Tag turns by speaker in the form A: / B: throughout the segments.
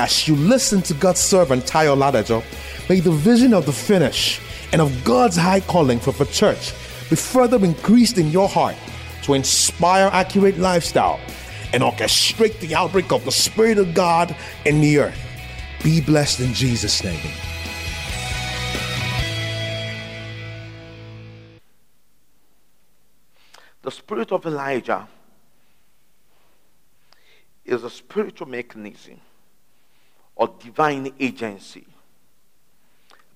A: As you listen to God's servant Tayo Ladajo, may the vision of the finish and of God's high calling for the church be further increased in your heart to inspire accurate lifestyle and orchestrate the outbreak of the Spirit of God in the earth. Be blessed in Jesus' name.
B: The spirit of Elijah is a spiritual mechanism or divine agency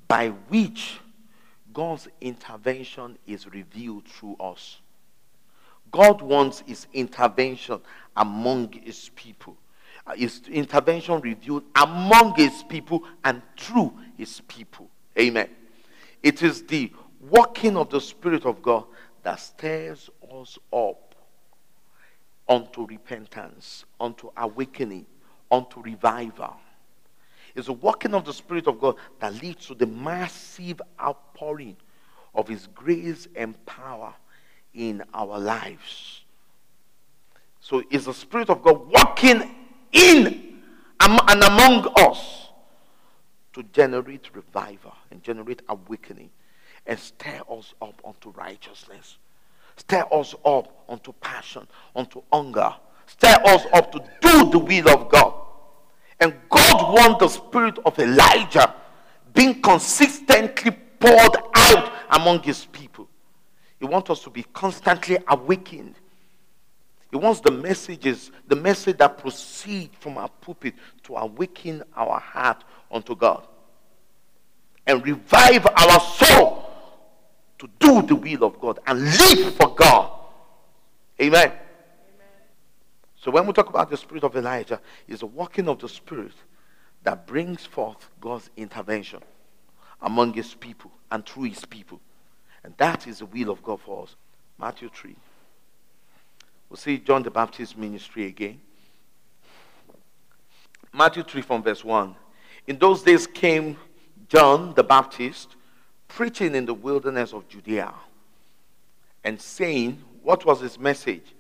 B: by which God's intervention is revealed through us. God wants his intervention among his people. Uh, his intervention revealed among his people and through his people. Amen. It is the working of the Spirit of God that stirs us up unto repentance, unto awakening, unto revival. It's the working of the Spirit of God that leads to the massive outpouring of His grace and power in our lives. So it's the Spirit of God working in and among us to generate revival and generate awakening and stir us up unto righteousness. Stir us up unto passion, unto hunger. Stir us up to do the will of God. Wants the spirit of Elijah being consistently poured out among his people. He wants us to be constantly awakened. He wants the messages, the message that proceed from our pulpit to awaken our heart unto God and revive our soul to do the will of God and live for God. Amen. So when we talk about the spirit of Elijah, it's a working of the spirit that brings forth God's intervention among his people and through his people. And that is the will of God for us. Matthew 3. We'll see John the Baptist ministry again. Matthew 3 from verse 1. In those days came John the Baptist preaching in the wilderness of Judea and saying, What was his message?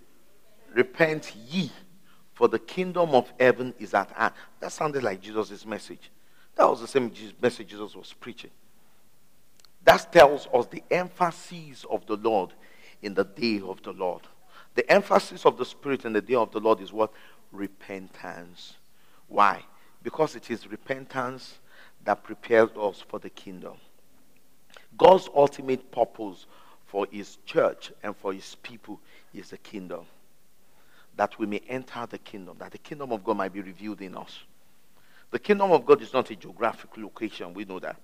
B: Repent ye, for the kingdom of heaven is at hand. That sounded like Jesus' message. That was the same message Jesus was preaching. That tells us the emphasis of the Lord in the day of the Lord. The emphasis of the Spirit in the day of the Lord is what? Repentance. Why? Because it is repentance that prepares us for the kingdom. God's ultimate purpose for his church and for his people is the kingdom that we may enter the kingdom, that the kingdom of God might be revealed in us. The kingdom of God is not a geographical location, we know that.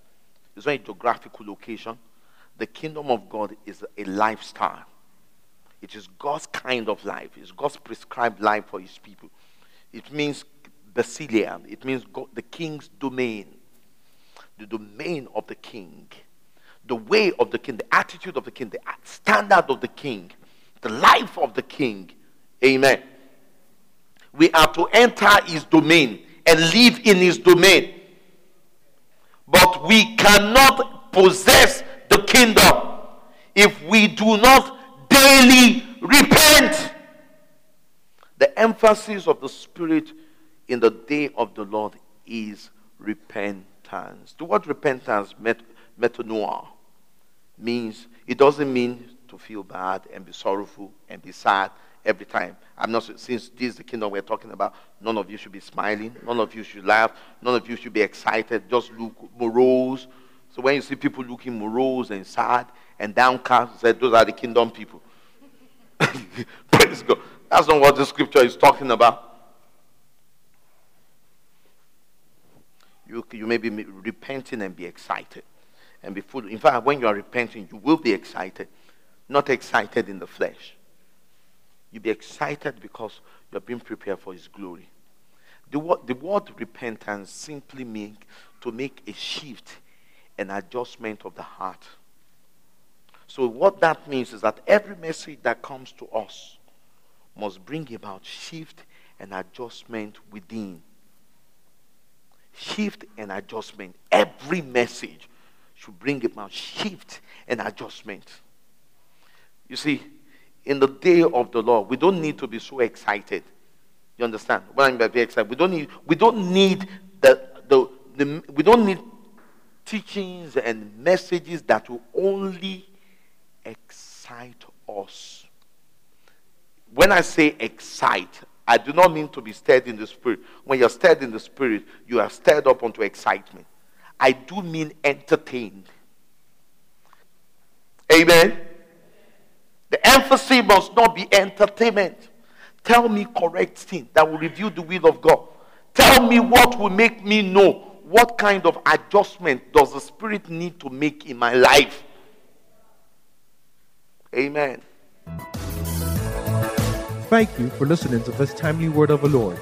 B: It's not a geographical location. The kingdom of God is a lifestyle. It is God's kind of life. It's God's prescribed life for his people. It means basileia. It means God, the king's domain. The domain of the king. The way of the king. The attitude of the king. The standard of the king. The life of the king Amen. We are to enter his domain and live in his domain. But we cannot possess the kingdom if we do not daily repent. The emphasis of the Spirit in the day of the Lord is repentance. The word repentance, met, metanoia, means it doesn't mean to feel bad and be sorrowful and be sad every time. I'm not since this is the kingdom we're talking about. None of you should be smiling. None of you should laugh. None of you should be excited. Just look morose. So when you see people looking morose and sad and downcast, say those are the kingdom people. Praise God. That's not what the scripture is talking about. You, you may be repenting and be excited and be full. In fact, when you are repenting, you will be excited, not excited in the flesh. You'll be excited because you're being prepared for His glory. The word, the word repentance simply means to make a shift, an adjustment of the heart. So, what that means is that every message that comes to us must bring about shift and adjustment within. Shift and adjustment. Every message should bring about shift and adjustment. You see, in the day of the Lord. We don't need to be so excited. You understand? When I'm very excited, we don't need we don't need the, the, the, we don't need teachings and messages that will only excite us. When I say excite, I do not mean to be stirred in the spirit. When you're stirred in the spirit, you are stirred up onto excitement. I do mean entertained. Amen. The emphasis must not be entertainment. Tell me correct thing that will reveal the will of God. Tell me what will make me know what kind of adjustment does the Spirit need to make in my life. Amen.
A: Thank you for listening to this timely word of the Lord.